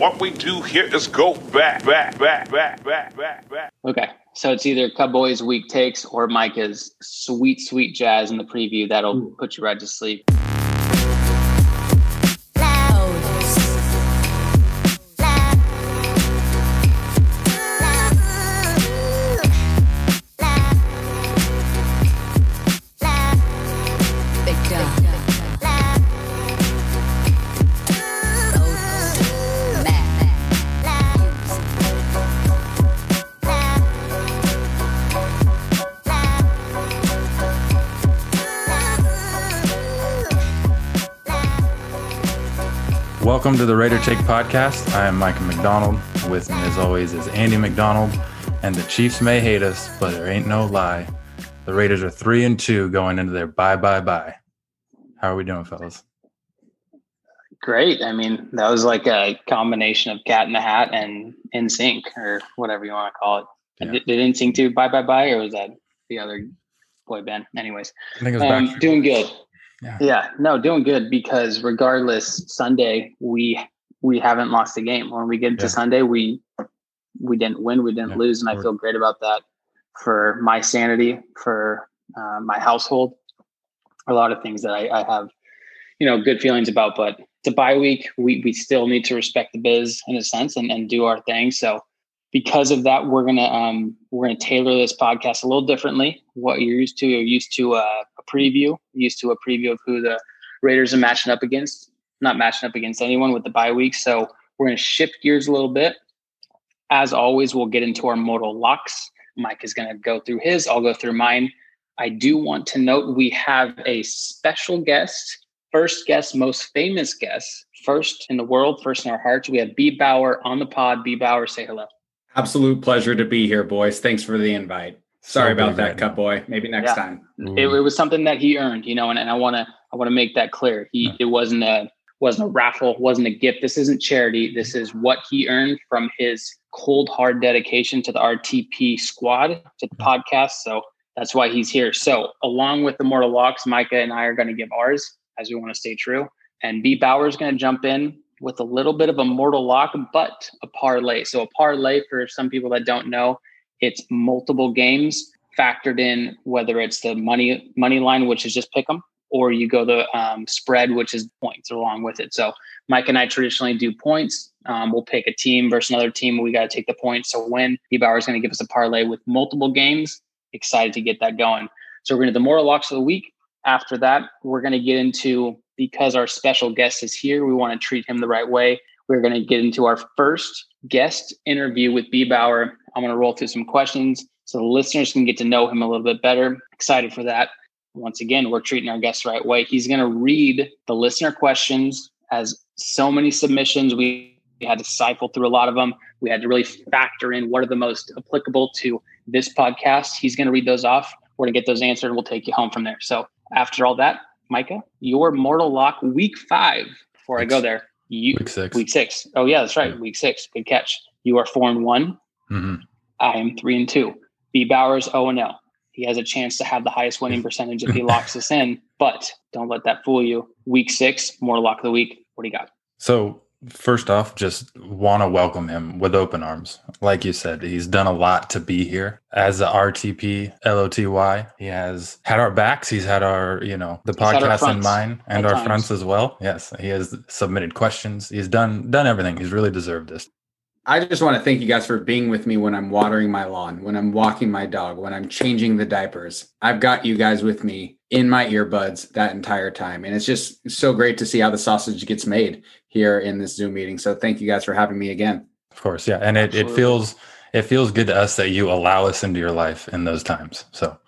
What we do here is go back, back, back, back, back, back, back. Okay. So it's either Cowboys weak takes or Micah's sweet, sweet jazz in the preview that'll put you right to sleep. To the Raider Take podcast. I am Micah McDonald. With me, as always, is Andy McDonald. And the Chiefs may hate us, but there ain't no lie. The Raiders are three and two going into their bye bye bye. How are we doing, fellas? Great. I mean, that was like a combination of Cat in the Hat and NSYNC or whatever you want to call it. Yeah. Did, did NSYNC do Bye Bye Bye or was that the other boy band? Anyways, I think it was um, doing good. Yeah. yeah, no, doing good because regardless, Sunday we we haven't lost a game. When we get to Yeah. Sunday, we we didn't win, we didn't Yeah. lose, and I feel great about that for my sanity, for uh, my household. A lot of things that I, I have, you know, good feelings about. But it's a bye week. We we still need to respect the biz in a sense and, and do our thing. So because of that, we're gonna um, we're gonna tailor this podcast a little differently. What you're used to, you're used to uh, a preview, used to a preview of who the Raiders are matching up against. Not matching up against anyone with the bye week, so we're gonna shift gears a little bit. As always, we'll get into our mortal locks. Mike is gonna go through his. I'll go through mine. I do want to note we have a special guest, first guest, most famous guest, first in the world, first in our hearts. We have B Bauer on the pod. B Bauer, say hello. Absolute pleasure to be here, boys. Thanks for the invite. Sorry about that, right Cup Boy. Maybe next Yeah. time. now. it, it mm. was something that he earned, you know, and, and I want to I want to make that clear. He it wasn't a wasn't a raffle, wasn't a gift. This isn't charity. This is what he earned from his cold hard dedication to the RTP squad to the podcast. So that's why he's here. So along with the Mortal Locks, Micah and I are going to give ours as we want to stay true. And B Bauer is going to jump in with a little bit of a mortal lock, but a parlay. So a parlay for some people that don't know, it's multiple games factored in, whether it's the money money line, which is just pick 'em, or you go the um, spread, which is points along with it. So Mike and I traditionally do points. Um, we'll pick a team versus another team. We got to take the points. So when Bauer is going to give us a parlay with multiple games, excited to get that going. So we're going to do the mortal locks of the week. After that, we're going to get into because our special guest is here. We want to treat him the right way. We're going to get into our first guest interview with B Bauer. I'm going to roll through some questions so the listeners can get to know him a little bit better. Excited for that. Once again, we're treating our guests the right way. He's going to read the listener questions as so many submissions. We had to siphon through a lot of them. We had to really factor in what are the most applicable to this podcast. He's going to read those off. We're going to get those answered and we'll take you home from there. So after all that, Micah, your mortal lock week five. Before I go there, you Week six. week six. Oh yeah, that's right. Yeah. Week six. Good catch. You are four and one. hmm I am three and two. B Bauer's O and L. He has a chance to have the highest winning percentage if he locks this in, but don't let that fool you. Week six, more lock of the week. What do you got? So first off, just want to welcome him with open arms. Like you said, he's done a lot to be here as a RTP LOTY. He has had our backs. He's had our, you know, the He's podcast in mind and our times. fronts as well. Yes, he has submitted questions. He's done done everything. He's really deserved this. I just want to thank you guys for being with me when I'm watering my lawn, when I'm walking my dog, when I'm changing the diapers. I've got you guys with me in my earbuds that entire time. And it's just so great to see how the sausage gets made here in this Zoom meeting. So thank you guys for having me again. Of course, yeah, and it, it feels it feels good to us that you allow us into your life in those times. So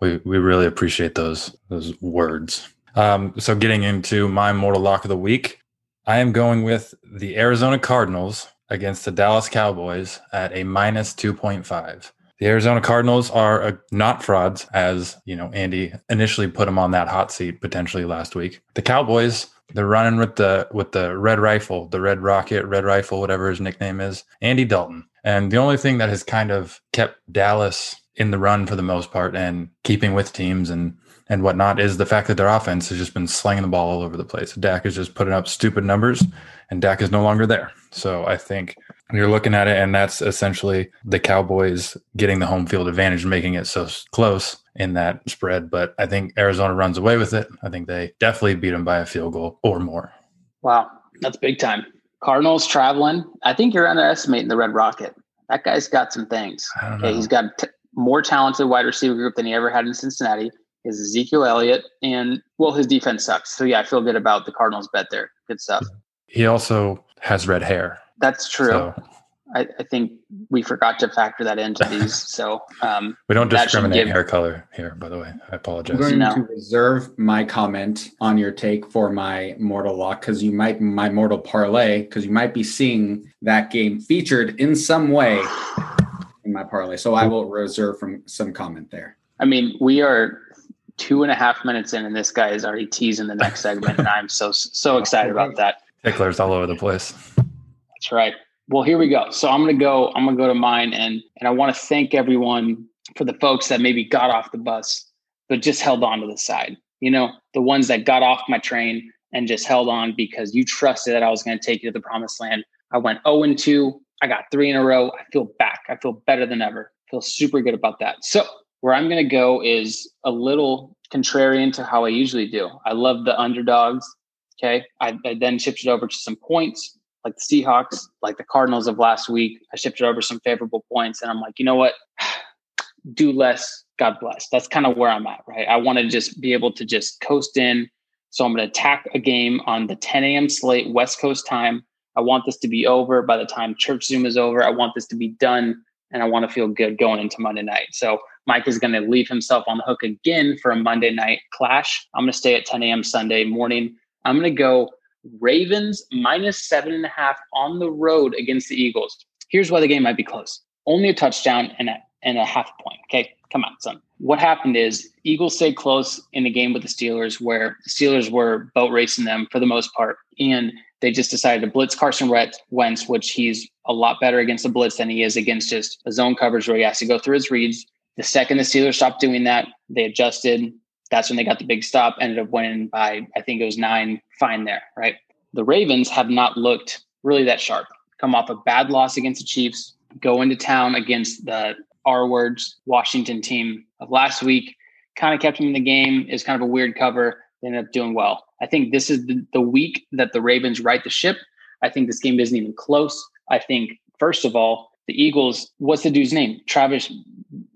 we we really appreciate those those words. Um, so getting into my mortal lock of the week, I am going with the Arizona Cardinals against the Dallas Cowboys at a minus two point five. The Arizona Cardinals are uh, not frauds, as you know. Andy initially put them on that hot seat potentially last week. The Cowboys, they're running with the with the red rifle, the red rocket, red rifle, whatever his nickname is, Andy Dalton. And the only thing that has kind of kept Dallas in the run for the most part and keeping with teams and and whatnot is the fact that their offense has just been slinging the ball all over the place. Dak is just putting up stupid numbers, and Dak is no longer there. So I think you're looking at it, and that's essentially the Cowboys getting the home field advantage, making it so close in that spread. But I think Arizona runs away with it. I think they definitely beat them by a field goal or more. Wow, that's big time. Cardinals traveling. I think you're underestimating the Red Rocket. That guy's got some things. Okay, he's got t- more talented wide receiver group than he ever had in Cincinnati. Is Ezekiel Elliott, and well, his defense sucks. So yeah, I feel good about the Cardinals bet there. Good stuff. He also has red hair. That's true. So. I, I, think we forgot to factor that into these. So um, we don't discriminate give, hair color here, by the way. I apologize. I'm going no. to reserve my comment on your take for my mortal lock because you might my mortal parlay because you might be seeing that game featured in some way in my parlay. So I will reserve from some comment there. I mean, we are two and a half minutes in, and this guy is already teasing the next segment, and I'm so so excited about that. Ticklers all over the place. That's right. Well, here we go. So I'm gonna go. I'm gonna go to mine, and and I want to thank everyone for the folks that maybe got off the bus but just held on to the side. You know, the ones that got off my train and just held on because you trusted that I was going to take you to the promised land. I went 0 and 2. I got three in a row. I feel back. I feel better than ever. I feel super good about that. So where I'm going to go is a little contrarian to how I usually do. I love the underdogs. Okay. I, I then shifted over to some points like the Seahawks, like the Cardinals of last week. I shifted over some favorable points and I'm like, you know what? Do less. God bless. That's kind of where I'm at, right? I want to just be able to just coast in. So I'm going to attack a game on the 10 a.m. slate, West Coast time. I want this to be over by the time church Zoom is over. I want this to be done and I want to feel good going into Monday night. So Mike is going to leave himself on the hook again for a Monday night clash. I'm going to stay at 10 a.m. Sunday morning. I'm going to go Ravens minus seven and a half on the road against the Eagles. Here's why the game might be close. Only a touchdown and a, and a half point. Okay, come on, son. What happened is Eagles stayed close in the game with the Steelers, where the Steelers were boat racing them for the most part, and they just decided to blitz Carson Wentz, which he's a lot better against the blitz than he is against just a zone coverage where he has to go through his reads. The second the Steelers stopped doing that, they adjusted. That's when they got the big stop, ended up winning by, I think it was nine, fine there, right? The Ravens have not looked really that sharp. Come off a bad loss against the Chiefs, go into town against the R words Washington team of last week, kind of kept them in the game, is kind of a weird cover. They ended up doing well. I think this is the, the week that the Ravens right the ship. I think this game isn't even close. I think, first of all, the Eagles, what's the dude's name? Travis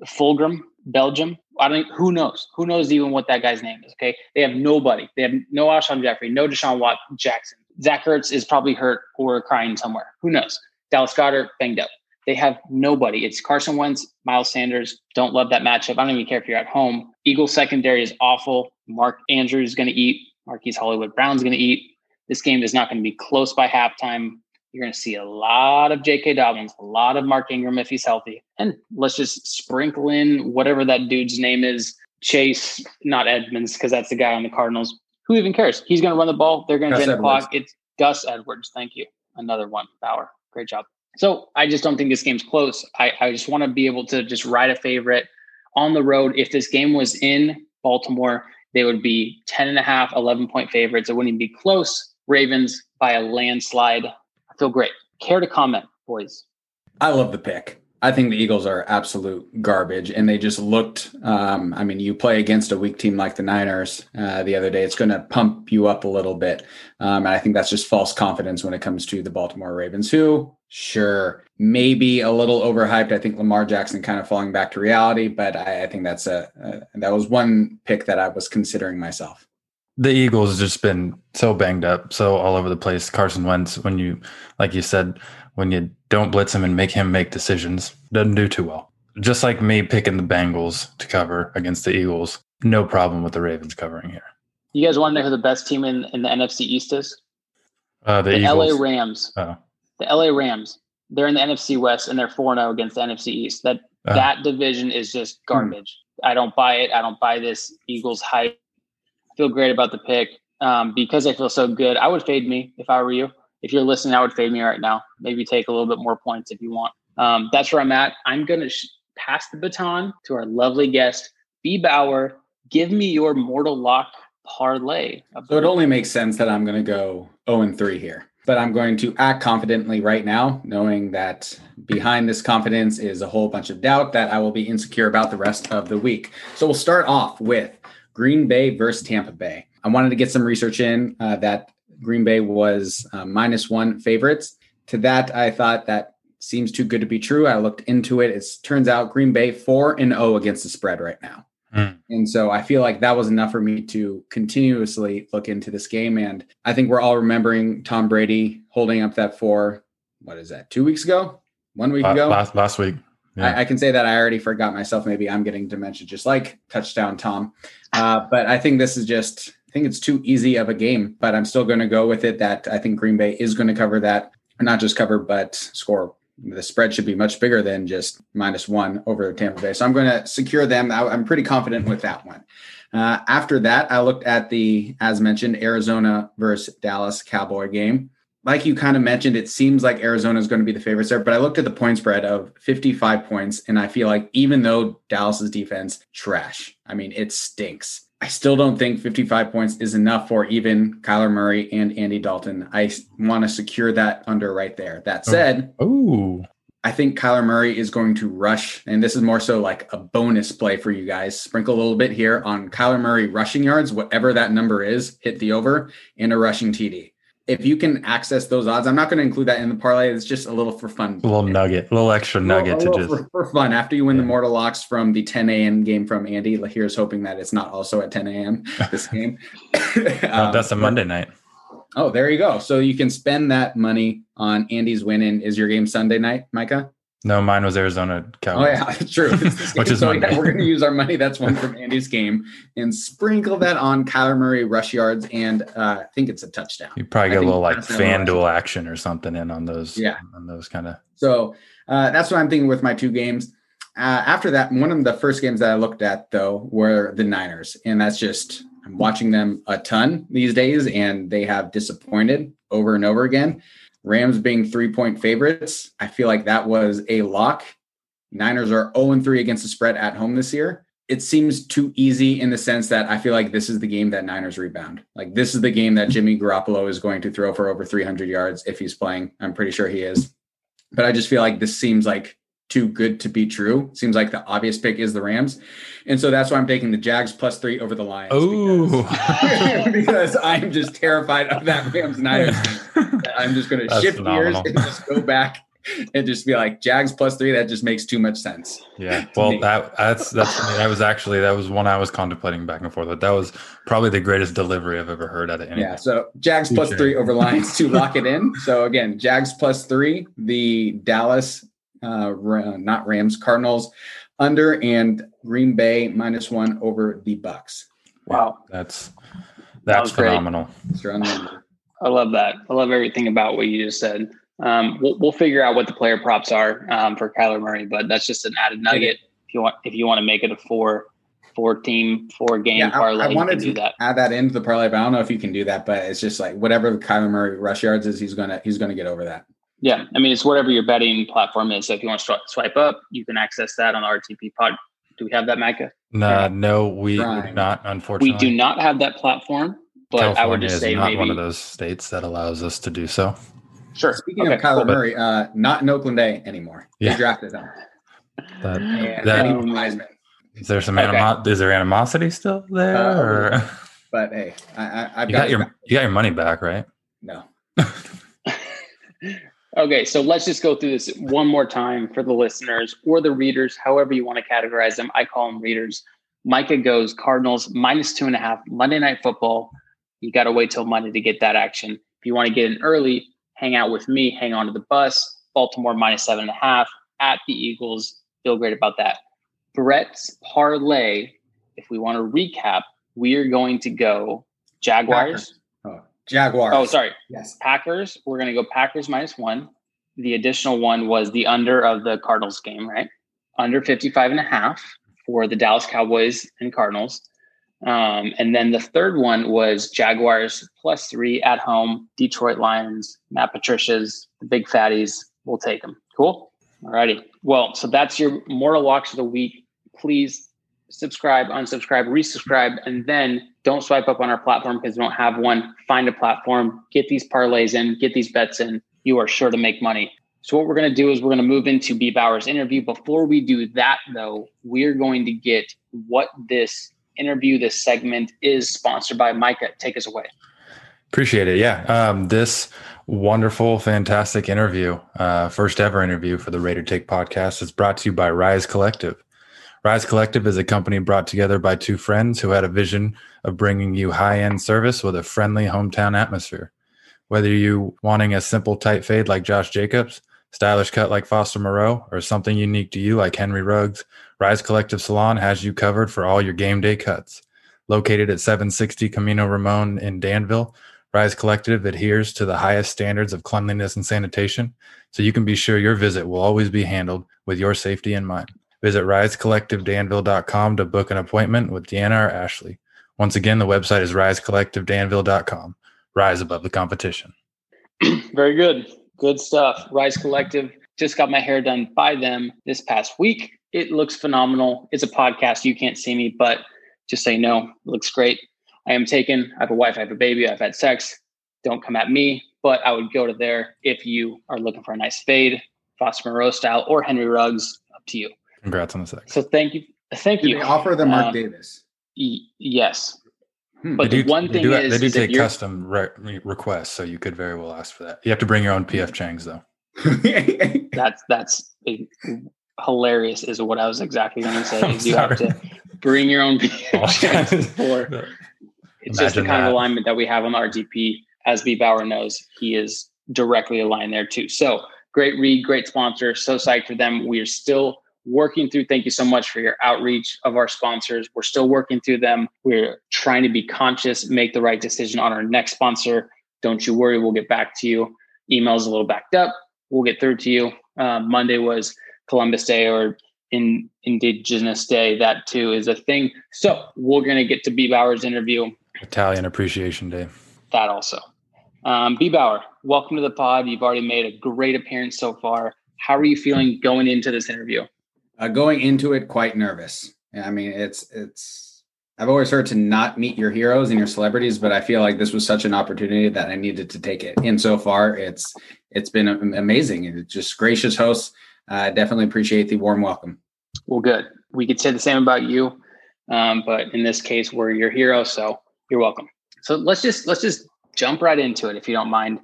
Fulgham, Belgium. I don't. Who knows? Who knows even what that guy's name is? Okay, they have nobody. They have no Alshon Jeffery, no DeSean Watt Jackson. Zach Ertz is probably hurt or crying somewhere. Who knows? Dallas Goedert banged up. They have nobody. It's Carson Wentz, Miles Sanders. Don't love that matchup. I don't even care if you're at home. Eagles secondary is awful. Mark Andrews is going to eat. Marquise Hollywood Brown's going to eat. This game is not going to be close by halftime. You're going to see a lot of J.K. Dobbins, a lot of Mark Ingram if he's healthy. And let's just sprinkle in whatever that dude's name is Chase, not Edmonds, because that's the guy on the Cardinals. Who even cares? He's going to run the ball. They're going to drain the clock. It's Gus Edwards. Thank you. Another one. Bauer. Great job. So I just don't think this game's close. I, I just want to be able to just ride a favorite on the road. If this game was in Baltimore, they would be 10 and a half, 11 point favorites. It wouldn't even be close. Ravens by a landslide feel great. Care to comment, boys? I love the pick. I think the Eagles are absolute garbage, and they just looked. Um, I mean, you play against a weak team like the Niners uh, the other day; it's going to pump you up a little bit. Um, and I think that's just false confidence when it comes to the Baltimore Ravens, who, sure, maybe a little overhyped. I think Lamar Jackson kind of falling back to reality, but I, I think that's a, a that was one pick that I was considering myself the Eagles just been so banged up, so all over the place. Carson Wentz, when you, like you said, when you don't blitz him and make him make decisions, doesn't do too well. Just like me picking the Bengals to cover against the Eagles, no problem with the Ravens covering here. You guys want to know who the best team in, in the NFC East is? Uh, the, the LA Rams. Oh. The LA Rams. They're in the NFC West and they're 4 0 against the NFC East. That uh. that division is just garbage. Hmm. I don't buy it. I don't buy this Eagles hype feel great about the pick um, because I feel so good. I would fade me if I were you. If you're listening, I would fade me right now. Maybe take a little bit more points if you want. Um, that's where I'm at. I'm going to sh- pass the baton to our lovely guest, B. Bauer, give me your mortal lock parlay. So it only makes sense that I'm going to go 0 and 3 here. But I'm going to act confidently right now, knowing that behind this confidence is a whole bunch of doubt that I will be insecure about the rest of the week. So we'll start off with Green Bay versus Tampa Bay. I wanted to get some research in uh, that Green Bay was uh, minus one favorites. To that, I thought that seems too good to be true. I looked into it. It turns out Green Bay 4 and 0 against the spread right now. Mm. And so I feel like that was enough for me to continuously look into this game. And I think we're all remembering Tom Brady holding up that four, what is that, two weeks ago? One week ago? Last, last week. Yeah. I, I, can say that I already forgot myself. Maybe I'm getting dementia, just like touchdown Tom. Uh, but I think this is just, I think it's too easy of a game, but I'm still going to go with it that I think Green Bay is going to cover that, not just cover, but score the spread should be much bigger than just minus one over Tampa Bay. So I'm going to secure them. I, am pretty confident with that one. Uh, after that, I looked at the, as mentioned, Arizona versus Dallas Cowboy game. Like you kind of mentioned, it seems like Arizona is going to be the favorite there, but I looked at the point spread of 55 points, and I feel like even though Dallas's defense trash, I mean, it stinks. I still don't think 55 points is enough for even Kyler Murray and Andy Dalton. I want to secure that under right there. That oh. said, oh, I think Kyler Murray is going to rush, and this is more so like a bonus play for you guys. Sprinkle a little bit here on Kyler Murray rushing yards, whatever that number is, hit the over and a rushing TD if you can access those odds, I'm not going to include that in the parlay. It's just a little for fun. A little nugget, a little extra nugget little, to just for, for, fun. After you win yeah. the Mortal Locks from the 10 a.m. game from Andy, here's hoping that it's not also at 10 a.m. this game. um, that's a Monday night. Oh, there you go. So you can spend that money on Andy's win. And is your game Sunday night, Micah? No, mine was Arizona Cowboys. Oh yeah, true. Which is so yeah, we're going to use our money. That's one from Andy's game and sprinkle that on Kyler Murray rush yards and uh, I think it's a touchdown. You probably get a little like FanDuel action or something in on those. Yeah, on those kind of. So uh, that's what I'm thinking with my two games. Uh, after that, one of the first games that I looked at though were the Niners, and that's just I'm watching them a ton these days, and they have disappointed over and over again. Rams being three point favorites, I feel like that was a lock. Niners are 0 3 against the spread at home this year. It seems too easy in the sense that I feel like this is the game that Niners rebound. Like this is the game that Jimmy Garoppolo is going to throw for over 300 yards if he's playing. I'm pretty sure he is. But I just feel like this seems like too good to be true. Seems like the obvious pick is the Rams. And so that's why I'm taking the Jags plus three over the Lions. Oh, because, because, I'm just terrified of that Rams Niners. I'm just going to shift phenomenal. gears and just go back and just be like Jags plus three. That just makes too much sense. Yeah. Well, that that's that's that was actually that was one I was contemplating back and forth. But that was probably the greatest delivery I've ever heard out of any. Yeah. So Jags plus three over Lions to lock it in. So again, Jags plus three. The Dallas uh, not Rams, Cardinals under, and Green Bay minus one over the Bucs. Wow, that's that's that phenomenal. I love that. I love everything about what you just said. Um, we'll, we'll figure out what the player props are um, for Kyler Murray, but that's just an added nugget. If you want, if you want to make it a four, four team, four game yeah, parlay, I, I wanted to that. add that into the parlay, but I don't know if you can do that. But it's just like whatever Kyler Murray rush yards is, he's gonna he's gonna get over that. Yeah, I mean it's whatever your betting platform is. So if you want to swipe up, you can access that on the RTP pod. Do we have that, Micah? Nah, no, we do not. Unfortunately, we do not have that platform. But California I would just say not maybe one of those states that allows us to do so. Sure. Speaking okay, of Kyler cool. Murray, uh, not in Oakland A anymore. Yeah. They drafted him. That, that um, Is there some okay. is there animosity still there? Uh, or? But hey, I, I, you got, got your you got your money back, right? No. Okay, so let's just go through this one more time for the listeners or the readers, however you want to categorize them. I call them readers. Micah goes Cardinals minus two and a half Monday Night Football. You got to wait till Monday to get that action. If you want to get in early, hang out with me, hang on to the bus. Baltimore minus seven and a half at the Eagles. Feel great about that. Brett's parlay. If we want to recap, we are going to go Jaguars. Oh, Jaguars. Oh, sorry. Yes. Packers. We're going to go Packers minus one. The additional one was the under of the Cardinals game, right? Under 55 and a half for the Dallas Cowboys and Cardinals. Um, and then the third one was Jaguars plus three at home, Detroit Lions, Matt Patricia's, the big fatties. We'll take them. Cool. All righty. Well, so that's your mortal locks of the week. Please subscribe, unsubscribe, resubscribe, and then don't swipe up on our platform because we don't have one. Find a platform, get these parlays in, get these bets in. You are sure to make money. So what we're going to do is we're going to move into B Bauer's interview. Before we do that, though, we're going to get what this interview, this segment is sponsored by. Micah, take us away. Appreciate it. Yeah, um, this wonderful, fantastic interview, uh, first ever interview for the Raider Take podcast, is brought to you by Rise Collective. Rise Collective is a company brought together by two friends who had a vision of bringing you high end service with a friendly hometown atmosphere. Whether you wanting a simple tight fade like Josh Jacobs, stylish cut like Foster Moreau, or something unique to you like Henry Ruggs, Rise Collective Salon has you covered for all your game day cuts. Located at 760 Camino Ramon in Danville, Rise Collective adheres to the highest standards of cleanliness and sanitation, so you can be sure your visit will always be handled with your safety in mind. Visit risecollectivedanville.com to book an appointment with Deanna or Ashley. Once again, the website is risecollectivedanville.com. Rise above the competition. Very good. Good stuff. Rise Collective. Just got my hair done by them this past week. It looks phenomenal. It's a podcast. You can't see me, but just say no. It looks great. I am taken. I have a wife. I have a baby. I've had sex. Don't come at me. But I would go to there if you are looking for a nice fade, Foster Moreau style, or Henry Ruggs. Up to you. Congrats on the sex. So thank you. Thank Do you. they offer the Mark Um, Davis? Y- yes. Hmm. But They the do, one they thing do, is, they do is take custom re- re- requests, so you could very well ask for that. You have to bring your own PF Changs, though. that's that's a, hilarious is what I was exactly going to say. Is you have to bring your own Oh, for it's just the kind that. of alignment that we have on the RTP. As B Bauer knows, he is directly aligned there too. So great read, great sponsor. So psyched for them. We are still working through. Thank you so much for your outreach of our sponsors. We're still working through them. We're trying to be conscious, make the right decision on our next sponsor. Don't you worry, we'll get back to you. Email's a little backed up. We'll get through to you. Uh, Monday was Columbus Day or in Indigenous Day. That too is a thing. So we're gonna get to B Bauer's interview. Italian Appreciation Day. That also. Um, B Bauer, welcome to the pod. You've already made a great appearance so far. How are you feeling going into this interview? uh, going into it quite nervous. I mean, it's it's. I've always heard to not meet your heroes and your celebrities, but I feel like this was such an opportunity that I needed to take it. And so far, it's it's been amazing. And it's just gracious hosts. I definitely appreciate the warm welcome. Well, good. We could say the same about you, um, but in this case, we're your hero, so you're welcome. So let's just let's just jump right into it, if you don't mind.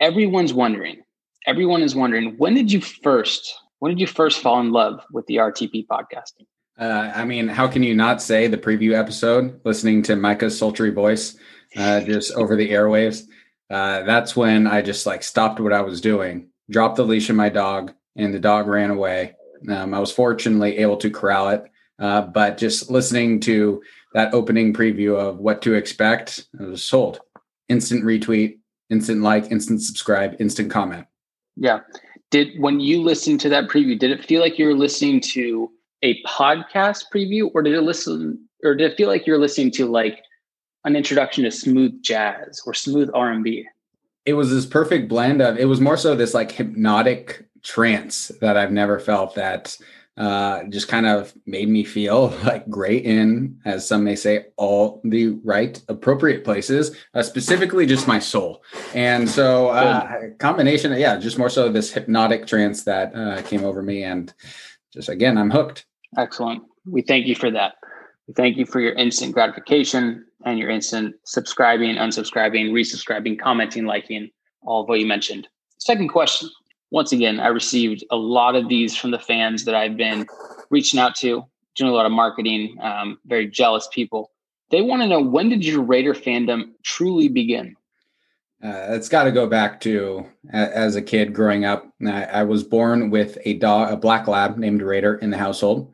Everyone's wondering. Everyone is wondering. When did you first? When did you first fall in love with the RTP podcasting? Uh, I mean, how can you not say the preview episode, listening to Micah's sultry voice uh, just over the airwaves? Uh, that's when I just like stopped what I was doing, dropped the leash on my dog, and the dog ran away. Um, I was fortunately able to corral it, uh, but just listening to that opening preview of what to expect, I was sold. Instant retweet, instant like, instant subscribe, instant comment. Yeah. Did when you listened to that preview, did it feel like you were listening to a podcast preview, or did it listen, or did it feel like you're listening to like an introduction to smooth jazz or smooth R and B? it was this perfect blend of it was more so this like hypnotic trance that I've never felt that uh just kind of made me feel like great in as some may say all the right appropriate places uh, specifically just my soul and so uh combination of, yeah just more so this hypnotic trance that uh came over me and just again I'm hooked Excellent. We thank you for that. We thank you for your instant gratification and your instant subscribing, unsubscribing, resubscribing, commenting, liking, all of what you mentioned. Second question. Once again, I received a lot of these from the fans that I've been reaching out to, doing a lot of marketing, um, very jealous people. They want to know when did your Raider fandom truly begin? Uh, it's got to go back to a- as a kid growing up. I, I was born with a dog, a black lab named Raider in the household,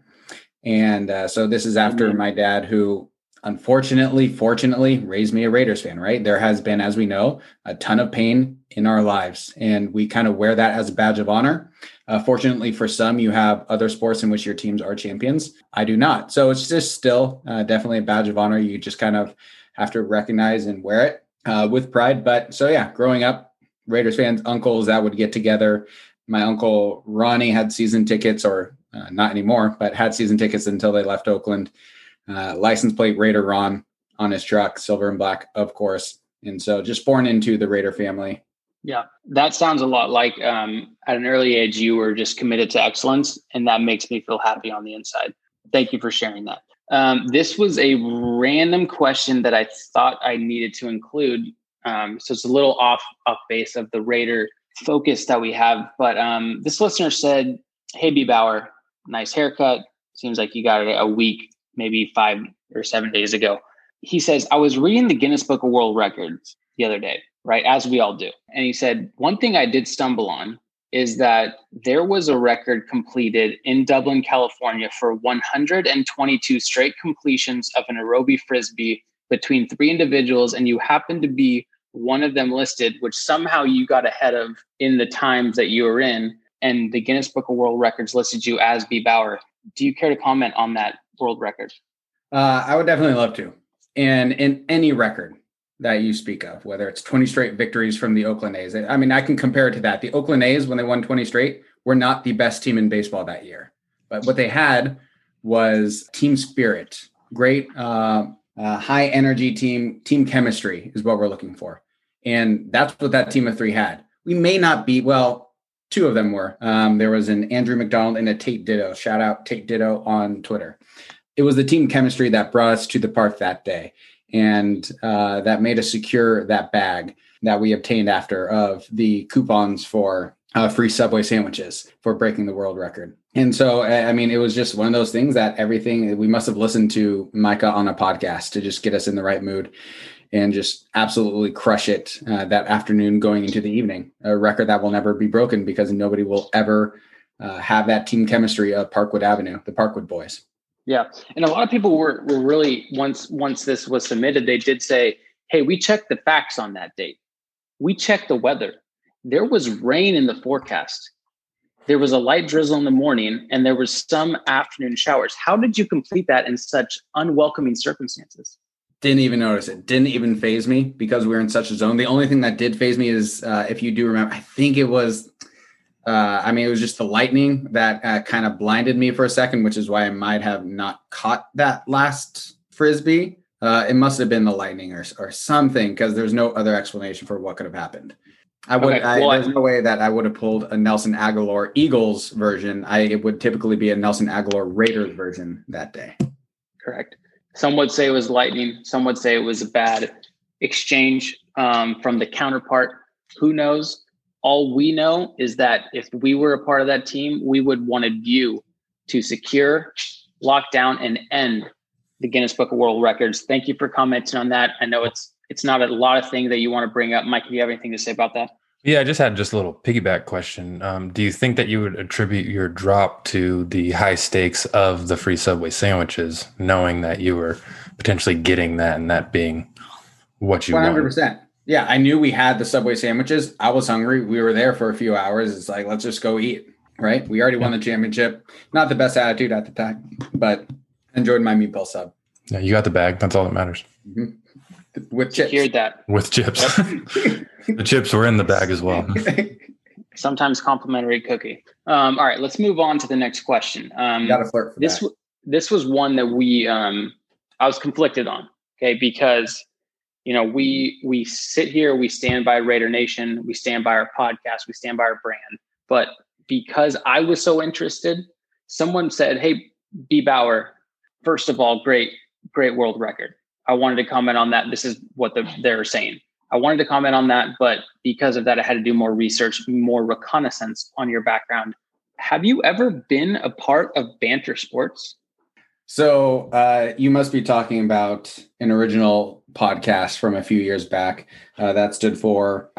and uh, so this is after Mhm. my dad, who unfortunately, fortunately, raised me a Raiders fan. Right, there has been, as we know, a ton of pain in our lives, and we kind of wear that as a badge of honor. Uh, fortunately for some, you have other sports in which your teams are champions. I do not, so it's just still uh, definitely a badge of honor. You just kind of have to recognize and wear it uh, with pride. But so yeah, growing up, Raiders fans, uncles that would get together. My uncle Ronnie had season tickets, or uh, not anymore, but had season tickets until they left Oakland. Uh, license plate Raider Ron on his truck, silver and black, of course. And so just born into the Raider family. Yeah, that sounds a lot like um, at an early age you were just committed to excellence, and that makes me feel happy on the inside. Thank you for sharing that. Um, this was a random question that I thought I needed to include. Um, so it's a little off off base of the Raider focus that we have. But um, this listener said, "Hey, B Bauer, nice haircut. Seems like you got it a week, maybe five or seven days ago." He says, "I was reading the Guinness Book of World Records the other day, right, as we all do, and he said one thing I did stumble on." Is that there was a record completed in Dublin, California for 122 straight completions of an aerobie frisbee between three individuals, and you happened to be one of them listed, which somehow you got ahead of in the times that you were in, and the Guinness Book of World Records listed you as B. Bauer. Do you care to comment on that world record? Uh, I would definitely love to. And in any record that you speak of, whether it's 20 straight victories from the Oakland A's, I mean, I can compare it to that. The Oakland A's, when they won 20 straight, were not the best team in baseball that year. But what they had was team spirit, great uh, uh, high energy team, team chemistry is what we're looking for. And that's what that team of three had. We may not be, well, two of them were. Um, there was an Andrew McDonald and a Tate Ditto. Shout out Tate Ditto on Twitter. It was the team chemistry that brought us to the park that day and uh, that made us secure that bag that we obtained after of the coupons for uh, free Subway sandwiches for breaking the world record. And so, I mean, it was just one of those things that everything we must have listened to Micah on a podcast to just get us in the right mood and just absolutely crush it uh, that afternoon going into the evening. A record that will never be broken because nobody will ever uh, have that team chemistry of Parkwood Avenue, the Parkwood boys. Yeah, and a lot of people were were really once once this was submitted, they did say, "Hey, we checked the facts on that date. We checked the weather. There was rain in the forecast. There was a light drizzle in the morning, and there was some afternoon showers. How did you complete that in such unwelcoming circumstances?" Didn't even notice it. Didn't even phase me because we were in such a zone. The only thing that did phase me is, uh, if you do remember, I think it was uh, I mean, it was just the lightning that uh, kind of blinded me for a second, which is why I might have not caught that last frisbee. Uh, it must have been the lightning or, or something because there's no other explanation for what could have happened. I would. Okay, well, I, there's no way that I would have pulled a Nelson Agholor Eagles version. I it would typically be a Nelson Agholor Raiders version that day. Correct. Some would say it was lightning. Some would say it was a bad exchange um, from the counterpart. Who knows? all we know is that if we were a part of that team, we would wanted you to secure, lock down, and end the Guinness Book of World Records. Thank you for commenting on that. I know it's it's not a lot of things that you want to bring up. Mike, do you have anything to say about that? Yeah, I just had just a little piggyback question. Um, do you think that you would attribute your drop to the high stakes of the free Subway sandwiches, knowing that you were potentially getting that and that being what you 100%. Wanted? Yeah, I knew we had the Subway sandwiches. I was hungry. We were there for a few hours. It's like, let's just go eat. Right. We already won the championship. Not the best attitude at the time, but enjoyed my meatball sub. Yeah, you got the bag. That's all that matters. Mm-hmm. With chips. Heard that. With chips. the chips were in the bag as well. Sometimes complimentary cookie. Um, all right, let's move on to the next question. Um, got to flirt for this. That. This was one that we um, I was conflicted on. Okay, because you know we we sit here we stand by raider nation we stand by our podcast we stand by our brand but because i was so interested someone said hey b bauer first of all great great world record i wanted to comment on that. This is what the, they're saying. I wanted to comment on that but because of that i had to do more research more reconnaissance on your background. Have you ever been a part of banter sports? So uh, you must be talking about an original podcast from a few years back uh, that stood for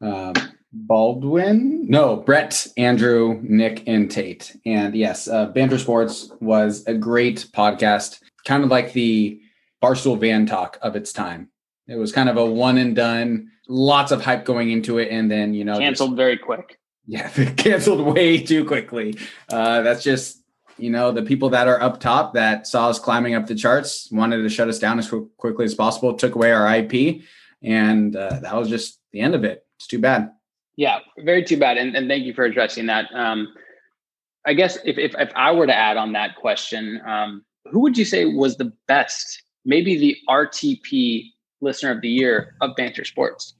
um, Baldwin, no, Brett, Andrew, Nick, and Tate. And yes, uh, Banter Sports was a great podcast, kind of like the Barstool Van Talk of its time. It was kind of a one and done, lots of hype going into it, and then you know canceled very quick. Yeah, canceled way too quickly. Uh, that's just you know, the people that are up top that saw us climbing up the charts wanted to shut us down as quickly as possible, took away our IP, and uh, that was just the end of it. It's too bad. Yeah, very too bad. And, and thank you for addressing that. Um, I guess if, if, if I were to add on that question, um, who would you say was the best, maybe the RTP listener of the year of Banter Sports?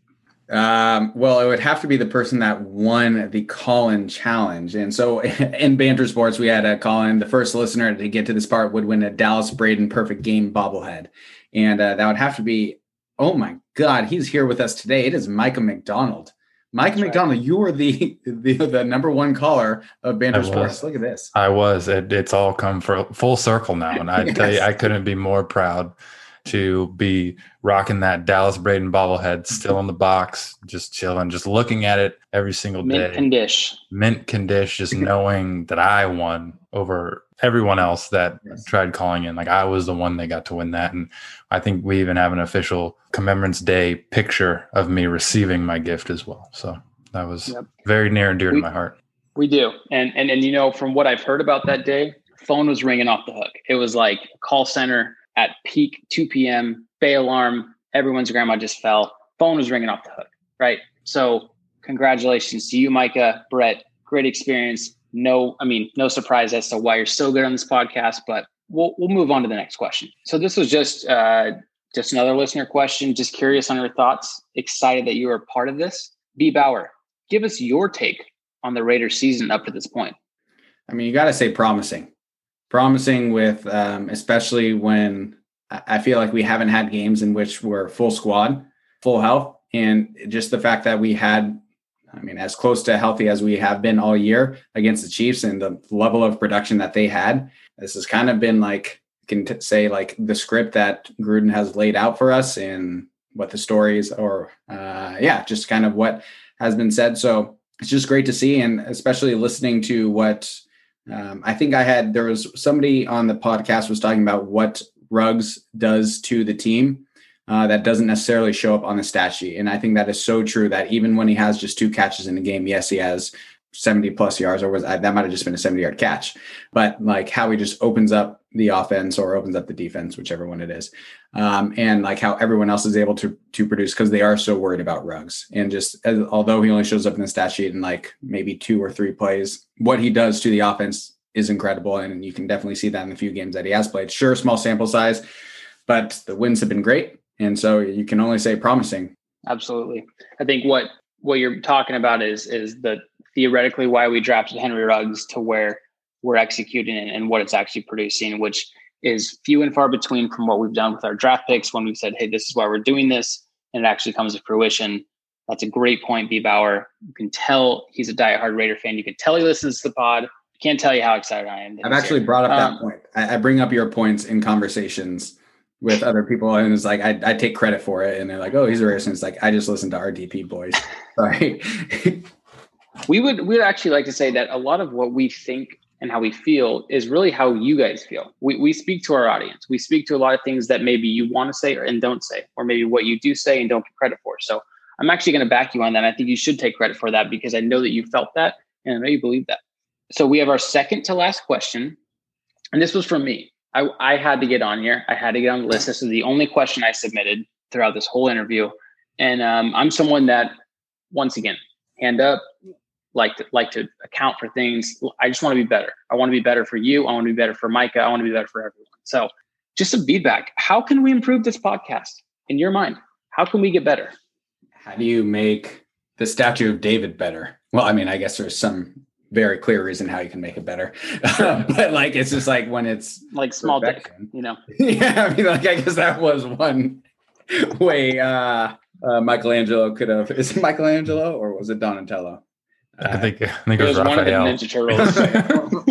Um, well, it would have to be the person that won the call-in challenge. And so in Banter Sports, we had a call-in. The first listener to get to this part would win a Dallas Braden perfect game bobblehead. And uh, that would have to be, oh my God, he's here with us today. It is Micah McDonald. Mike That's McDonald, right. you were the, the the number one caller of Banter Sports. Look at this. I was. It, it's all come for full circle now, and I yes. tell you, I couldn't be more proud to be rocking that Dallas Braden bobblehead still in the box, just chilling, just looking at it every single Mint day. Mint condition. Mint condish, just knowing that I won over everyone else that yes. tried calling in. Like I was the one that got to win that. And I think we even have an official Commemorance Day picture of me receiving my gift as well. So that was yep. very near and dear we, to my heart. We do. And and and you know, from what I've heard about that day, phone was ringing off the hook. It was like call center at peak 2 p.m. Bay alarm. Everyone's grandma just fell. Phone was ringing off the hook. Right. So congratulations to you, Micah, Brett. Great experience. No, I mean, no surprise as to why you're so good on this podcast, but we'll we'll move on to the next question. So this was just uh, just another listener question. Just curious on your thoughts. Excited that you are part of this. B Bauer, give us your take on the Raiders season up to this point. I mean, you got to say promising promising with um, especially when I feel like we haven't had games in which we're full squad, full health, and just the fact that we had, I mean, as close to healthy as we have been all year against the Chiefs and the level of production that they had. This has kind of been like can t- say like the script that Gruden has laid out for us and what the stories or uh, yeah, just kind of what has been said. So it's just great to see, and especially listening to what um, I think I had there was somebody on the podcast was talking about what Ruggs does to the team uh, that doesn't necessarily show up on the stat sheet, and I think that is so true. That even when he has just two catches in a game, yes, he has 70 plus yards, or was that might have just been a 70 yard catch, but like how he just opens up the offense or opens up the defense, whichever one it is, um, and like how everyone else is able to to produce because they are so worried about Ruggs. And just as, although he only shows up in the stat sheet in like maybe two or three plays, what he does to the offense is incredible, and you can definitely see that in the few games that he has played. Sure, small sample size, but the wins have been great, and so you can only say promising. Absolutely, I think what what you're talking about is is the theoretically why we drafted Henry Ruggs to where we're executing and what it's actually producing, which is few and far between from what we've done with our draft picks when we've said, hey, this is why we're doing this, and it actually comes to fruition. That's a great point, B. Bauer. You can tell he's a diehard Raider fan. You can tell he listens to the pod. Can't tell you how excited I am. I've actually brought up um, that point. I, I, bring up your points in conversations with other people, and it's like I, I take credit for it, and they're like, "Oh, he's a Raider fan." It's like I just listen to RTP boys. Sorry. we would we would actually like to say that a lot of what we think and how we feel is really how you guys feel. We, we speak to our audience. We speak to a lot of things that maybe you want to say and don't say, or maybe what you do say and don't get credit for. So I'm actually going to back you on that. I think you should take credit for that because I know that you felt that and I know you believe that. So we have our second to last question. And this was from me. I, I had to get on here. I had to get on the list. This is the only question I submitted throughout this whole interview. And um, I'm someone that, once again, hand up, like to like to account for things. I just want to be better. I want to be better for you. I want to be better for Micah. I want to be better for everyone. So just some feedback. How can we improve this podcast in your mind? How can we get better? How do you make the statue of David better? Well, I mean, I guess there's some very clear reason how you can make it better. but like it's just like when it's like small dick, you know. yeah, I mean like I guess that was one way uh uh Michelangelo could have is it Michelangelo or was it Donatello? I think I think it, it was, was Raphael. One of the Ninja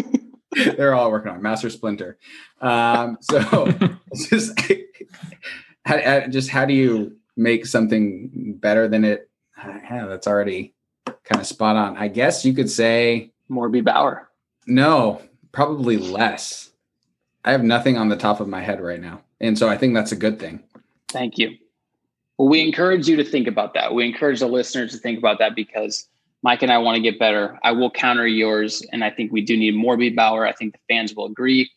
Turtles. They're all working on Master Splinter. Um, so just how, just how do you make something better than it? Yeah, that's already kind of spot on. I guess you could say more B Bauer. No, probably less. I have nothing on the top of my head right now, and so I think that's a good thing. Thank you. Well, we encourage you to think about that. We encourage the listeners to think about that because Mike and I want to get better. I will counter yours, and I think we do need more Bauer. I think the fans will agree.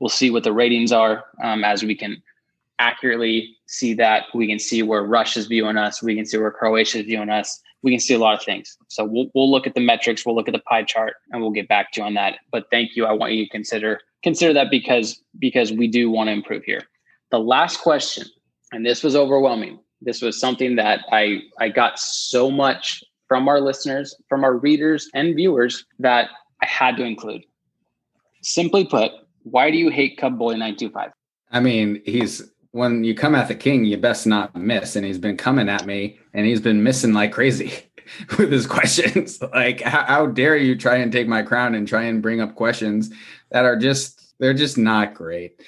We'll see what the ratings are um, as we can accurately see that. We can see where Rush is viewing us. We can see where Croatia is viewing us. we can see a lot of things. So we'll we'll look at the metrics, we'll look at the pie chart, and we'll get back to you on that. But thank you. I want you to consider consider that because because we do want to improve here. The last question, and this was overwhelming. This was something that I I got so much from our listeners, from our readers and viewers that I had to include. Simply put, why do you hate Cub Boy 925? I mean, he's when you come at the king, you best not miss. And he's been coming at me and he's been missing like crazy with his questions. like, how, how, dare you try and take my crown and try and bring up questions that are just, they're just not great.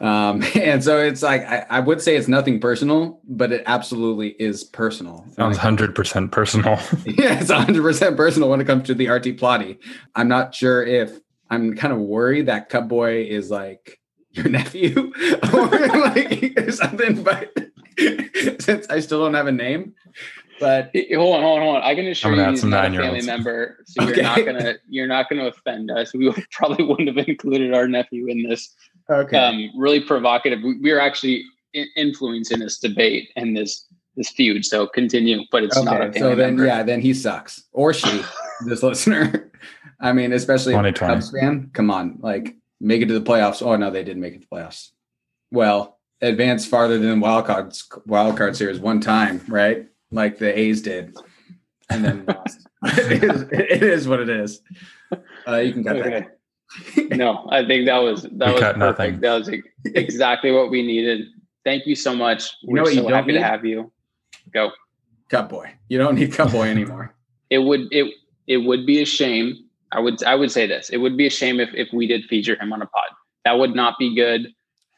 Um, and so it's like, I, I would say it's nothing personal, but it absolutely is personal. Sounds 100% personal. yeah, it's 100% personal when it comes to the RT plotty. I'm not sure if I'm kind of worried that Cub Boy is like, your nephew or like something, but since I still don't have a name. But hold on, hold on, hold on. I can assure you he's not a family member, so okay. you're not gonna you're not gonna offend us. We probably wouldn't have included our nephew in this. Okay. Um, really provocative. We, we are actually influencing this debate and this this feud. So continue, but it's okay. not a So then, member. yeah, then he sucks or she. this listener. I mean, especially Cubs fan. Come on, like make it to the playoffs. Oh no, they didn't make it to the playoffs. Well, advance farther than wild cards wild card series one time, right? Like the A's did, and then lost. it, is, it is what it is. Uh, you can cut okay. that. No, I think that was that we was perfect. Nothing. That was exactly what we needed. Thank you so much. You We're so happy need? to have you. Go. Cub boy. You don't need Cub boy anymore. it would it it would be a shame I would I would say this. It would be a shame if if we did feature him on a pod. That would not be good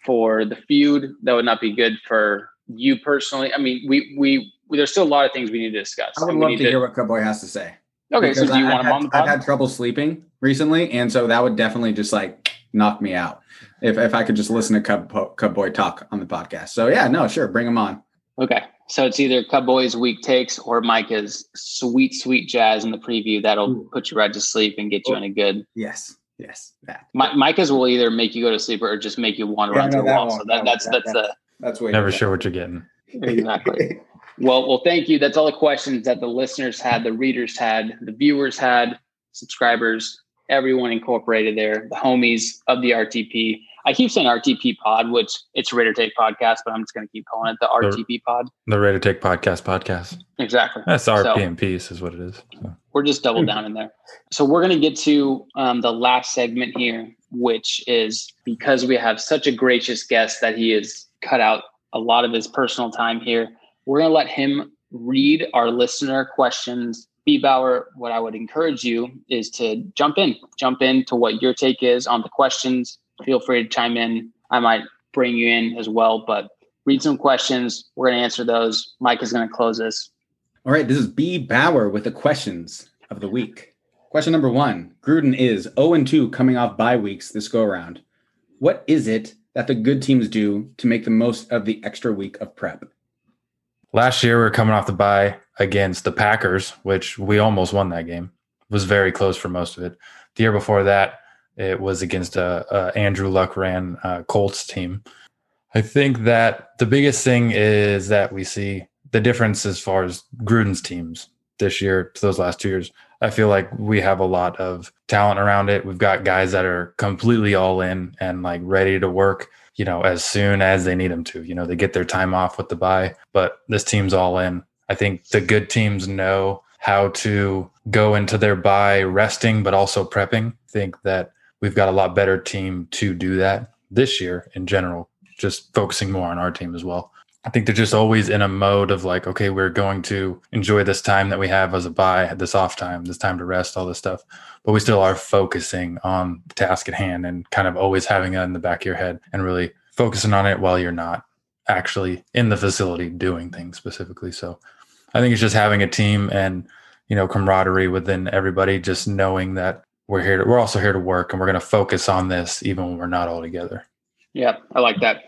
for the feud. That would not be good for you personally. I mean, we we, we there's still a lot of things we need to discuss. I would love to, to hear what Cubboy has to say. Okay, so do you I, want him on the pod? I've had trouble sleeping recently, and so that would definitely just like knock me out if if I could just listen to Cub Cub Boy talk on the podcast. So yeah, no, sure, bring him on. Okay. So it's either Cub Boy's weak takes or Micah's sweet, sweet jazz in the preview that'll Ooh. put you right to sleep and get you oh. in a good. Yes, yes. That. My, Micah's will either make you go to sleep or just make you want to yeah, run to the wall. So that, that's that, that's the that's way never sure what you're getting. Exactly. well, well, thank you. That's all the questions that the listeners had, the readers had, the viewers had, subscribers, everyone incorporated there, the homies of the RTP. I keep saying RTP pod, which it's Raider Take podcast, but I'm just going to keep calling it the RTP pod. The Raider Take podcast podcast. Exactly. That's RPM piece is what it is. So. We're just double down in there. So we're going to get to um, the last segment here, which is because we have such a gracious guest that he has cut out a lot of his personal time here. We're going to let him read our listener questions B Bauer, what I would encourage you is to jump in, jump in to what your take is on the questions, feel free to chime in. I might bring you in as well, but read some questions. We're going to answer those. Mike is going to close this. All right. This is B. Bauer with the questions of the week. Question number one Gruden is 0 2 coming off bye weeks this go around. What is it that the good teams do to make the most of the extra week of prep? Last year, we are coming off the bye against the Packers, which we almost won that game. It was very close for most of it. The year before that, it was against a, a Andrew Luck ran uh, Colts team. I think that the biggest thing is that we see the difference as far as Gruden's teams this year to those last two years. I feel like we have a lot of talent around it. We've got guys that are completely all in and like ready to work, you know, as soon as they need them to. You know, they get their time off with the bye, but this team's all in. I think the good teams know how to go into their bye resting, but also prepping. I think that we've got a lot better team to do that this year in general, just focusing more on our team as well. I think they're just always in a mode of like, okay, we're going to enjoy this time that we have as a buy, this off time, this time to rest, all this stuff. But we still are focusing on the task at hand and kind of always having that in the back of your head and really focusing on it while you're not actually in the facility doing things specifically. So I think it's just having a team and, you know, camaraderie within everybody, just knowing that we're here to, we're also here to work and we're going to focus on this even when we're not all together. Yeah, I like that.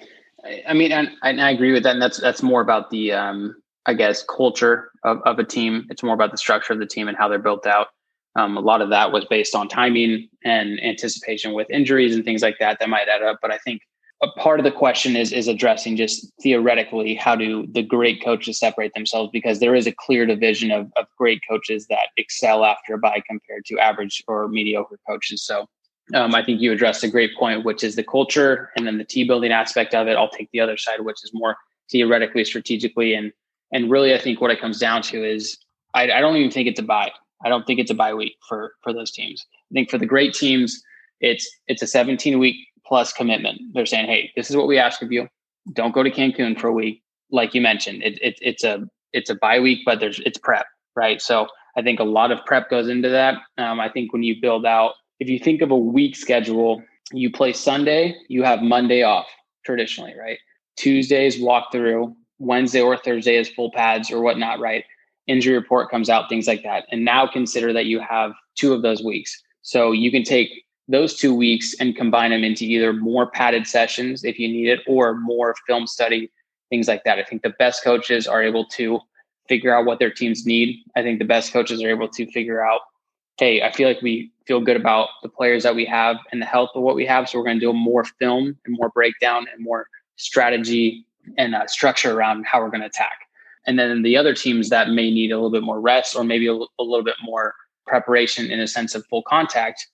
I mean, and, and I agree with that. And that's, that's more about the, um, I guess, culture of, of a team. It's more about the structure of the team and how they're built out. Um, a lot of that was based on timing and anticipation with injuries and things like that that might add up. But I think a part of the question is is addressing just theoretically how do the great coaches separate themselves because there is a clear division of, of great coaches that excel after a bye compared to average or mediocre coaches. So um, I think you addressed a great point, which is the culture and then the team building aspect of it. I'll take the other side, which is more theoretically, strategically, and and really, I think what it comes down to is I, I don't even think it's a bye. I don't think it's a bye week for for those teams. I think for the great teams, it's it's a 17 week plus commitment. They're saying, hey, this is what we ask of you. Don't go to Cancun for a week. Like you mentioned, it, it, it's a it's a bye week, but there's it's prep, right? So I think a lot of prep goes into that. Um, I think when you build out, if you think of a week schedule, you play Sunday, you have Monday off traditionally, right? Tuesdays walk through, Wednesday or Thursday is full pads or whatnot, right? Injury report comes out, things like that. And now consider that you have two of those weeks. So you can take those two weeks and combine them into either more padded sessions if you need it or more film study, things like that. I think the best coaches are able to figure out what their teams need. I think the best coaches are able to figure out, hey, I feel like we feel good about the players that we have and the health of what we have. So we're going to do more film and more breakdown and more strategy and uh, structure around how we're going to attack. And then the other teams that may need a little bit more rest or maybe a, little bit more preparation in a sense of full contact,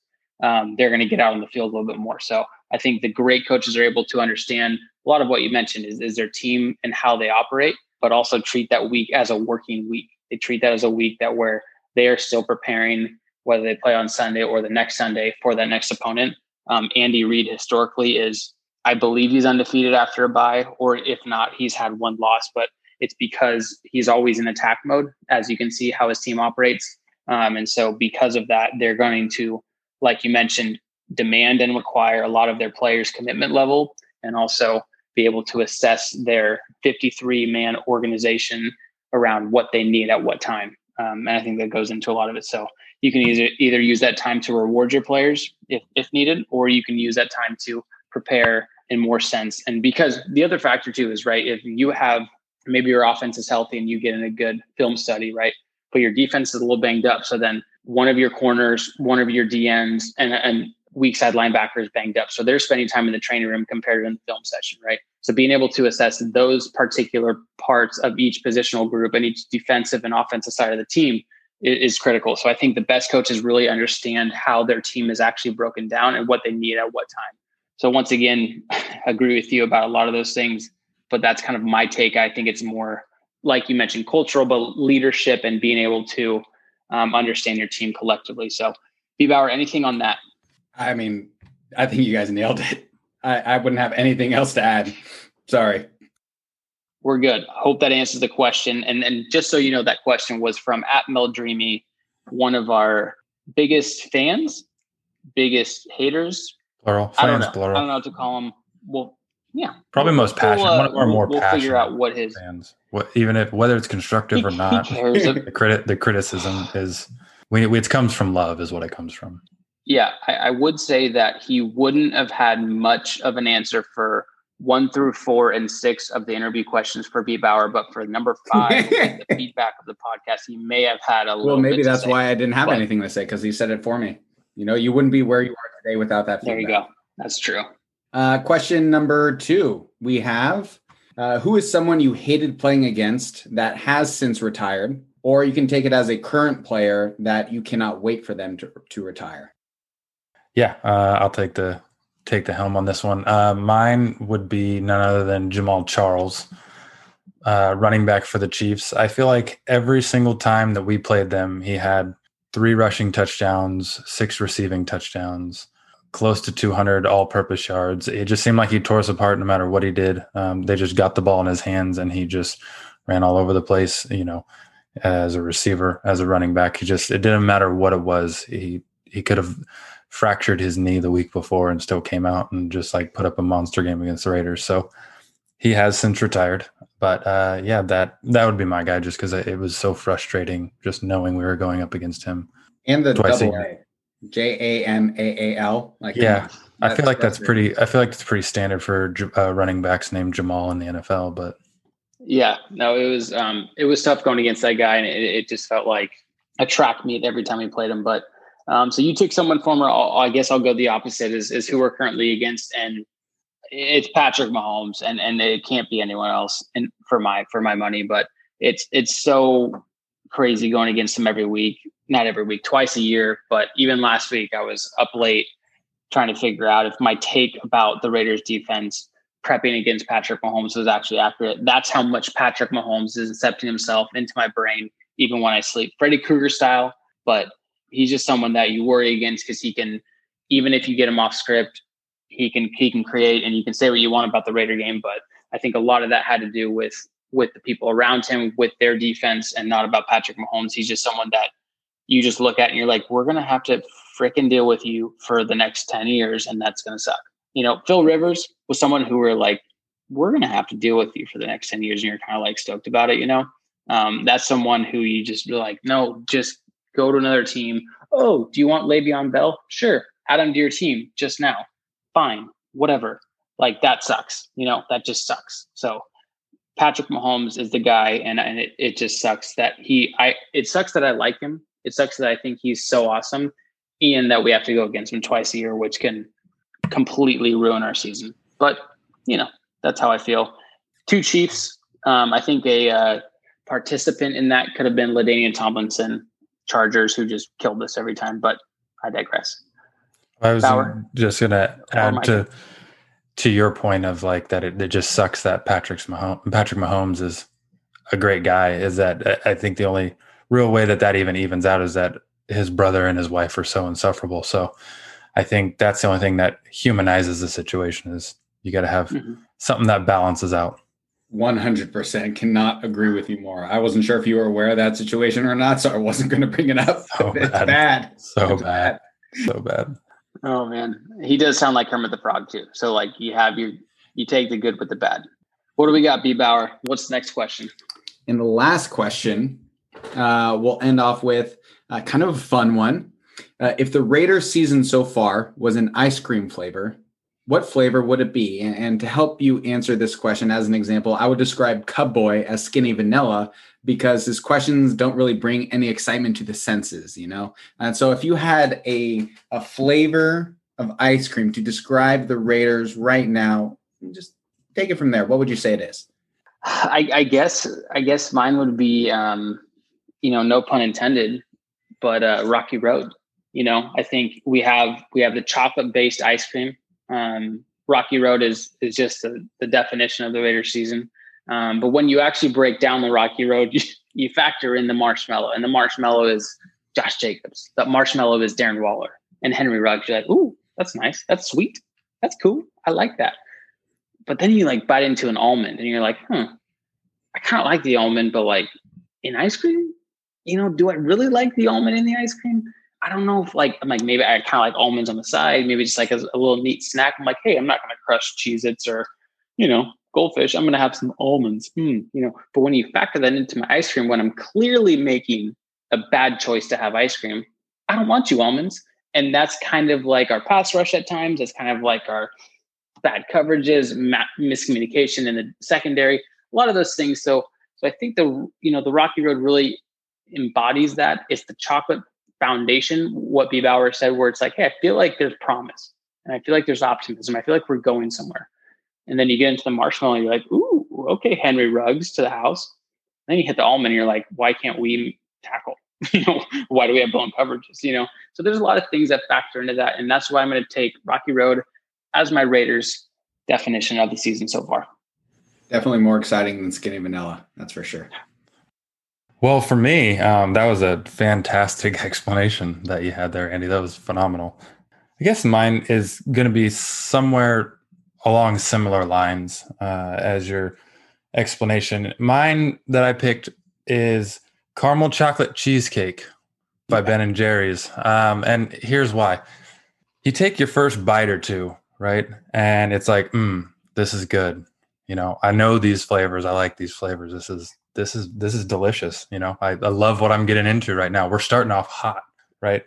um, they're going to get out on the field a little bit more. So I think the great coaches are able to understand a lot of what you mentioned is, is their team and how they operate, but also treat that week as a working week. They treat that as a week that where they are still preparing, whether they play on Sunday or the next Sunday for that next opponent. Um, Andy Reid historically is, I believe he's undefeated after a bye, or if not, he's had one loss, but it's because he's always in attack mode, as you can see how his team operates. Um, and so, because of that, they're going to like you mentioned, demand and require a lot of their players' commitment level and also be able to assess their 53 man organization around what they need at what time. Um, and I think that goes into a lot of it. So you can either, either use that time to reward your players if, if needed, or you can use that time to prepare in more sense. And because the other factor too is right, if you have maybe your offense is healthy and you get in a good film study, right? But your defense is a little banged up. So then one of your corners, one of your DNs, and, and weak side linebackers banged up. So they're spending time in the training room compared to in the film session, right? So being able to assess those particular parts of each positional group and each defensive and offensive side of the team is, critical. So I think the best coaches really understand how their team is actually broken down and what they need at what time. So once again, I agree with you about a lot of those things, but that's kind of my take. I think it's more like you mentioned, cultural, but leadership and being able to um, understand your team collectively. So, B Bauer, anything on that? I mean, I think you guys nailed it. I, I wouldn't have anything else to add. Sorry. We're good. Hope that answers the question. And and just so you know, that question was from at Mel Dreamy, one of our biggest fans, biggest haters. Plural. Fans, I don't know. plural. I don't know what to call them. Well, yeah. Probably most passionate. We'll, uh, one of our more we'll passionate. figure out what his fans. What even if whether it's constructive or not. The credit the criticism is we it comes from love is what it comes from. Yeah, I, I would say that he wouldn't have had much of an answer for one through four and six of the interview questions for B Bauer, but for number five, the feedback of the podcast, he may have had a little. Well, maybe that's say. why I didn't have but, anything to say because he said it for me. You know, you wouldn't be where you are today without that. Feedback. There you go. That's true. Uh, question number two we have uh, Who is someone you hated playing against that has since retired? Or you can take it as a current player that you cannot wait for them to, to retire. Yeah, uh, I'll take the take the helm on this one. Uh, mine would be none other than Jamaal Charles, uh, running back for the Chiefs. I feel like every single time that we played them, he had three rushing touchdowns, six receiving touchdowns close to 200 all-purpose yards. It just seemed like he tore us apart no matter what he did. Um, they just got the ball in his hands and he just ran all over the place. You know, as a receiver, as a running back, he just it didn't matter what it was. He he could have fractured his knee the week before and still came out and just like put up a monster game against the Raiders. So he has since retired. But uh, yeah, that that would be my guy just because it was so frustrating just knowing we were going up against him. And the double A. J A M A A L. Like yeah, I feel like that's, that's pretty. I feel like it's pretty standard for uh, running backs named Jamaal in the NFL. But yeah, no, it was um, it was tough going against that guy, and it, it just felt like a track meet every time we played him. But um, so you took someone former. I guess I'll go the opposite. Is is who we're currently against, and it's Patrick Mahomes, and and it can't be anyone else. And for my for my money, but it's it's so crazy going against him every week. Not every week, twice a year. But even last week, I was up late trying to figure out if my take about the Raiders defense prepping against Patrick Mahomes was actually accurate. That's how much Patrick Mahomes is accepting himself into my brain, even when I sleep. Freddy Krueger style, but he's just someone that you worry against because he can, even if you get him off script, he can he can create and you can say what you want about the Raider game. But I think a lot of that had to do with with the people around him, with their defense, and not about Patrick Mahomes. He's just someone that you just look at and you're like, we're gonna have to freaking deal with you for the next 10 years, and that's gonna suck. You know, Phil Rivers was someone who were like, we're gonna have to deal with you for the next 10 years, and you're kind of like stoked about it, you know. Um, that's someone who you just be like, no, just go to another team. Oh, do you want Le'Veon Bell? Sure, add him to your team just now. Fine, whatever. Like that sucks. You know, that just sucks. So Patrick Mahomes is the guy, and and it, it just sucks that he. I it sucks that I like him. It sucks that I think he's so awesome, and that we have to go against him twice a year, which can completely ruin our season. But you know, that's how I feel. Two Chiefs. Um, I think a uh, participant in that could have been LaDainian Tomlinson, Chargers, who just killed us every time. But I digress. I was Bauer. just gonna add to to your point of like that it, it just sucks that Patrick's Mahomes, Patrick Mahomes is a great guy. Is that I think the only real way that that even evens out is that his brother and his wife are so insufferable. So I think that's the only thing that humanizes the situation is you got to have mm-hmm. something that balances out. 100% cannot agree with you more. I wasn't sure if you were aware of that situation or not, so I wasn't going to bring it up. So it's bad. bad. So it's bad. bad. So bad. Oh man, he does sound like Kermit the Frog too. So like you have your you take the good with the bad. What do we got, B Bauer? What's the next question? And the last question, uh, we'll end off with uh, kind of a fun one. Uh, if the Raiders season so far was an ice cream flavor, what flavor would it be? And, to help you answer this question, as an example, I would describe Cub Boy as skinny vanilla because his questions don't really bring any excitement to the senses, you know? And so if you had a, a flavor of ice cream to describe the Raiders right now, just take it from there. What would you say it is? I, I guess I guess mine would be um, you know, no pun intended, but uh, Rocky Road. You know, I think we have we have the chocolate based ice cream um, Rocky Road is is just the, the definition of the Raiders season. Um, but when you actually break down the Rocky Road, you, you factor in the marshmallow, and the marshmallow is Josh Jacobs. The marshmallow is Darren Waller and Henry Ruggs. You're like, ooh, that's nice. That's sweet. That's cool. I like that. But then you like bite into an almond, and you're like, hmm, I kind of like the almond, but like in ice cream, you know, do I really like the almond in the ice cream? I don't know if like I'm like maybe I kind of like almonds on the side, maybe just like a, a little neat snack. I'm like, hey, I'm not gonna crush Cheez-Its or you know goldfish. I'm gonna have some almonds, hmm, you know. But when you factor that into my ice cream, when I'm clearly making a bad choice to have ice cream, I don't want you almonds. And that's kind of like our pass rush at times. That's kind of like our bad coverages, miscommunication in the secondary, a lot of those things. So, so I think the you know the Rocky Road really embodies that. It's the chocolate foundation, what B. Bauer said, where it's like, hey, I feel like there's promise and I feel like there's optimism. I feel like we're going somewhere. And then you get into the marshmallow and you're like, ooh, okay, Henry Ruggs to the house. And then you hit the almond and you're like, why can't we tackle? you know, why do we have blown coverages? You know, so there's a lot of things that factor into that. And that's why I'm going to take Rocky Road as my Raiders definition of the season so far. Definitely more exciting than skinny vanilla. That's for sure. Well, for me, um, that was a fantastic explanation that you had there, Andy. That was phenomenal. I guess mine is going to be somewhere along similar lines uh, as your explanation. Mine that I picked is caramel chocolate cheesecake by Ben and Jerry's. Um, and here's why: you take your first bite or two, right, and it's like, mm, this is good. You know, I know these flavors. I like these flavors. This is this is this is delicious. You know, I, I love what I'm getting into right now. We're starting off hot, right?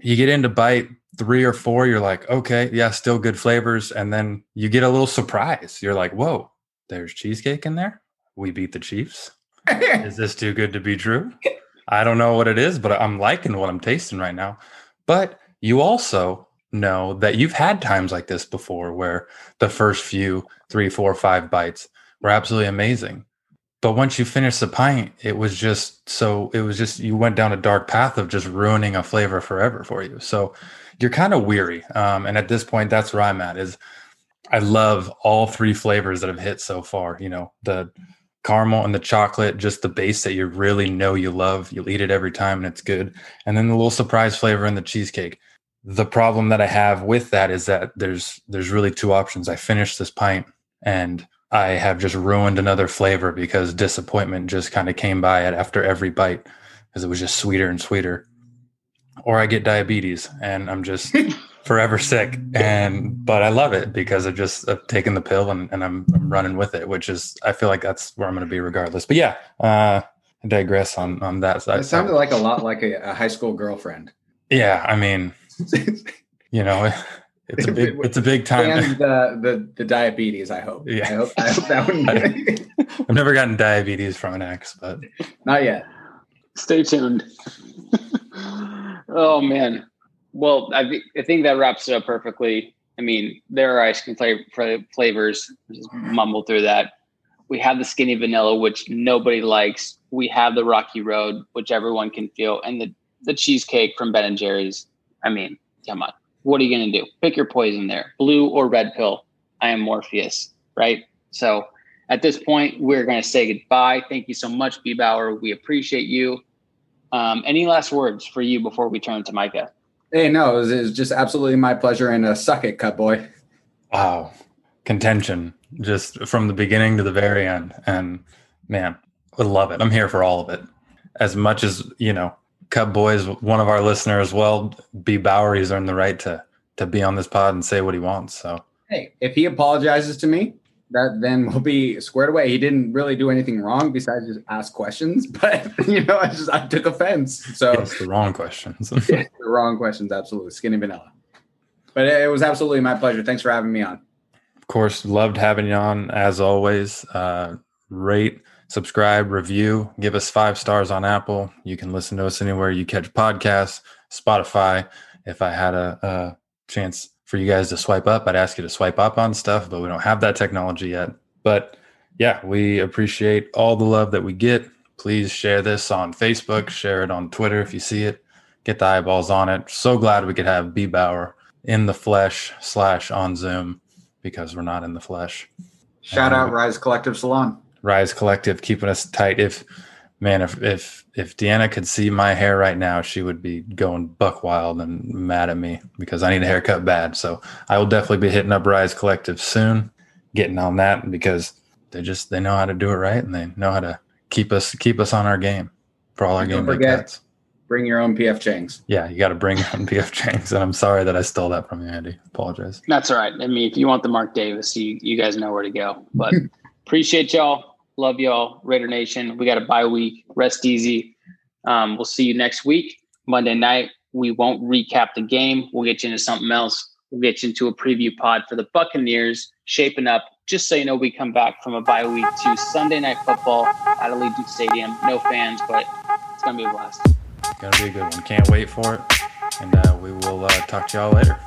You get into bite three or four, you're like, okay, yeah, still good flavors. And then you get a little surprise. You're like, whoa, there's cheesecake in there. We beat the Chiefs. is this too good to be true? I don't know what it is, but I'm liking what I'm tasting right now. But you also know that you've had times like this before where the first few three, four, five bites were absolutely amazing. But once you finish the pint, it was just so it was just you went down a dark path of just ruining a flavor forever for you. So you're kind of weary. Um, and at this point, that's where I'm at. Is I love all three flavors that have hit so far. You know, the caramel and the chocolate, just the base that you really know you love. You'll eat it every time and it's good. And then the little surprise flavor in the cheesecake. The problem that I have with that is that there's there's really two options. I finished this pint and I have just ruined another flavor because disappointment just kind of came by it after every bite because it was just sweeter and sweeter. Or I get diabetes and I'm just forever sick. And but I love it because I've just I've taken the pill and, and I'm, I'm running with it, which is I feel like that's where I'm going to be regardless. But yeah, uh, I digress on on that side. It sounded like a lot like a, a high school girlfriend. Yeah, I mean, you know, it's a big it's a big time. And the the, the diabetes. I hope. Yeah. I hope, I hope that one. I've never gotten diabetes from an ex, but Not yet. Stay tuned. oh man. Well, I, th- I think that wraps it up perfectly. I mean, there are ice cream flavor, flavors. Just mumble through that. We have the skinny vanilla, which nobody likes. We have the rocky road, which everyone can feel, and the the cheesecake from Ben and Jerry's. I mean, come on. What are you going to do? Pick your poison there. Blue or red pill. I am Morpheus, right? So at this point, we're going to say goodbye. Thank you so much, B. Bauer. We appreciate you. Um, any last words for you before we turn to Micah? Hey, no, it was, it was just absolutely my pleasure and a suck it, cut boy. wow, contention just from the beginning to the very end. And man, I love it. I'm here for all of it. As much as you know, Cut Boys, one of our listeners, well, B. Bauer's earned the right to to be on this pod and say what he wants. So Hey, if he apologizes to me, that then we'll be squared away. He didn't really do anything wrong besides just ask questions, but you know, I just I took offense. So it's the wrong questions. the wrong questions, absolutely. Skinny vanilla. But it was absolutely my pleasure. Thanks for having me on. of course, loved having you on as always. Uh, rate, subscribe, review, give us five stars on Apple. You can listen to us anywhere you catch podcasts, Spotify. If I had a, a chance for you guys to swipe up, I'd ask you to swipe up on stuff, but we don't have that technology yet. But yeah, we appreciate all the love that we get. Please share this on Facebook, share it on Twitter if you see it. Get the eyeballs on it. So glad we could have B Bauer in the flesh slash on Zoom because we're not in the flesh. Shout out Rise Collective Salon. Rise Collective keeping us tight. If man, if if if Deanna could see my hair right now, she would be going buck wild and mad at me because I need a haircut bad. So I will definitely be hitting up Rise Collective soon, getting on that because they just they know how to do it right and they know how to keep us keep us on our game for all our Don't game day forget- Bring your own PF Changs. Yeah, you got to bring your own PF Chang's, and I'm sorry that I stole that from you, Andy. Apologize. That's all right. I mean, if you want the Mark Davis, you, you guys know where to go. But appreciate y'all. Love y'all. Raider Nation. We got a bye week. Rest easy. Um, we'll see you next week, Monday night. We won't recap the game. We'll get you into something else. We'll get you into a preview pod for the Buccaneers shaping up. Just so you know, we come back from a bye week to Sunday night football at Allegiant Stadium. No fans, but it's to be a blast. Gonna be a good one. Can't wait for it, and uh, we will uh, talk to y'all later.